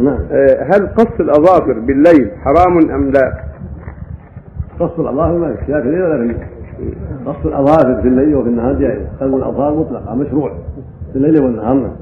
نعم. آه، هل قص الأظافر بالليل حرام أم لا؟ قص الأظافر ما يكفي لا في الليل ولا في النهار قص الأظافر في الليل وفي النهار جائز. قلب الأظافر مطلقة مشروع في الليل والنهار. نعم